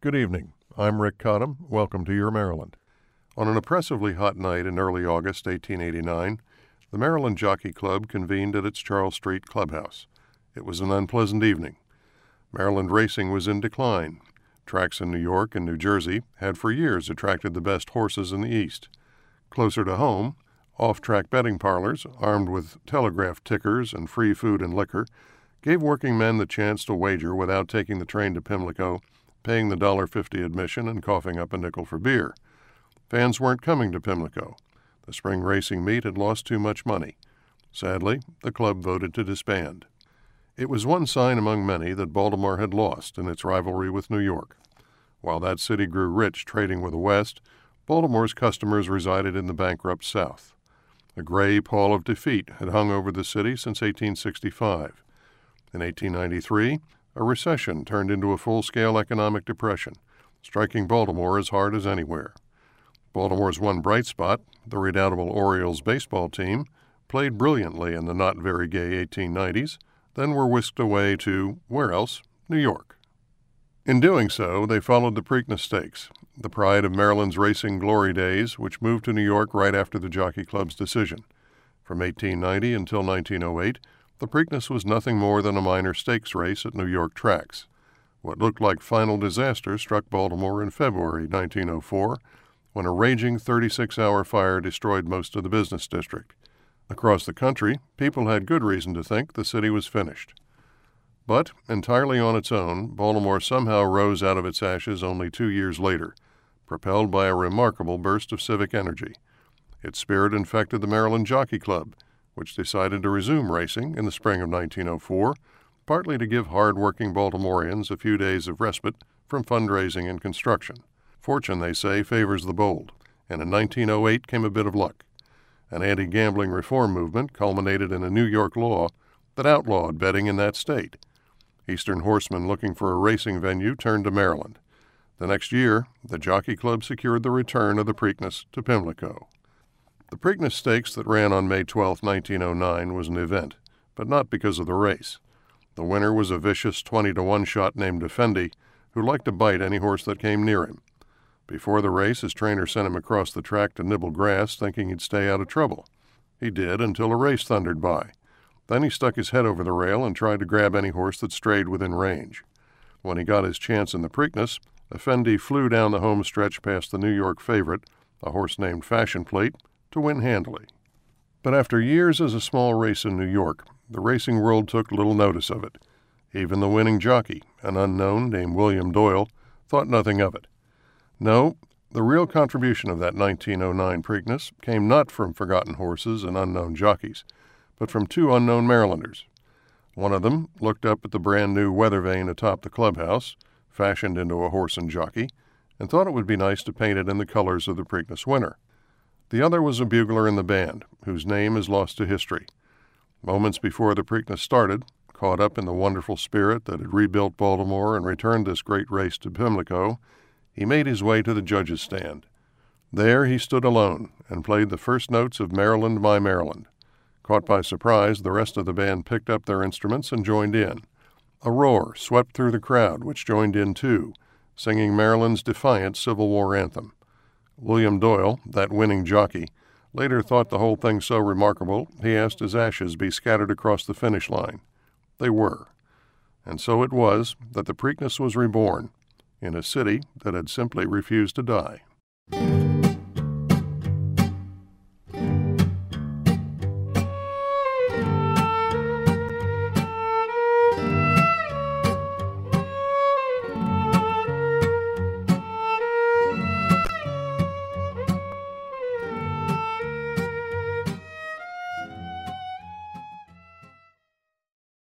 Good evening. I'm Rick Cottam. Welcome to Your Maryland. On an oppressively hot night in early August 1889, the Maryland Jockey Club convened at its Charles Street clubhouse. It was an unpleasant evening. Maryland racing was in decline. Tracks in New York and New Jersey had for years attracted the best horses in the East. Closer to home, off track betting parlors, armed with telegraph tickers and free food and liquor, gave working men the chance to wager without taking the train to Pimlico paying the $1.50 admission and coughing up a nickel for beer. Fans weren't coming to Pimlico. The spring racing meet had lost too much money. Sadly, the club voted to disband. It was one sign among many that Baltimore had lost in its rivalry with New York. While that city grew rich trading with the West, Baltimore's customers resided in the bankrupt South. A gray pall of defeat had hung over the city since 1865. In 1893, a recession turned into a full scale economic depression, striking Baltimore as hard as anywhere. Baltimore's one bright spot, the redoubtable Orioles baseball team, played brilliantly in the not very gay 1890s, then were whisked away to, where else? New York. In doing so, they followed the Preakness Stakes, the pride of Maryland's racing glory days, which moved to New York right after the Jockey Club's decision. From 1890 until 1908, the Preakness was nothing more than a minor stakes race at New York tracks. What looked like final disaster struck Baltimore in February 1904 when a raging 36 hour fire destroyed most of the business district. Across the country, people had good reason to think the city was finished. But, entirely on its own, Baltimore somehow rose out of its ashes only two years later, propelled by a remarkable burst of civic energy. Its spirit infected the Maryland Jockey Club which decided to resume racing in the spring of 1904, partly to give hard-working Baltimoreans a few days of respite from fundraising and construction. Fortune, they say, favors the bold, and in 1908 came a bit of luck. An anti gambling reform movement culminated in a New York law that outlawed betting in that state. Eastern horsemen looking for a racing venue turned to Maryland. The next year, the Jockey Club secured the return of the Preakness to Pimlico. The Preakness Stakes that ran on May 12, 1909, was an event, but not because of the race. The winner was a vicious 20 to 1 shot named Effendi, who liked to bite any horse that came near him. Before the race, his trainer sent him across the track to nibble grass, thinking he'd stay out of trouble. He did until a race thundered by. Then he stuck his head over the rail and tried to grab any horse that strayed within range. When he got his chance in the Preakness, Effendi flew down the home stretch past the New York favorite, a horse named Fashion Plate, to win handily. But after years as a small race in New York, the racing world took little notice of it. Even the winning jockey, an unknown named William Doyle, thought nothing of it. No, the real contribution of that 1909 Preakness came not from forgotten horses and unknown jockeys, but from two unknown Marylanders. One of them looked up at the brand new weather vane atop the clubhouse, fashioned into a horse and jockey, and thought it would be nice to paint it in the colors of the Preakness winner. The other was a bugler in the band, whose name is lost to history. Moments before the Preakness started, caught up in the wonderful spirit that had rebuilt Baltimore and returned this great race to Pimlico, he made his way to the judges' stand. There he stood alone and played the first notes of Maryland, My Maryland. Caught by surprise, the rest of the band picked up their instruments and joined in. A roar swept through the crowd, which joined in too, singing Maryland's defiant Civil War anthem. William Doyle, that winning jockey, later thought the whole thing so remarkable he asked his ashes be scattered across the finish line. They were. And so it was that the Preakness was reborn in a city that had simply refused to die.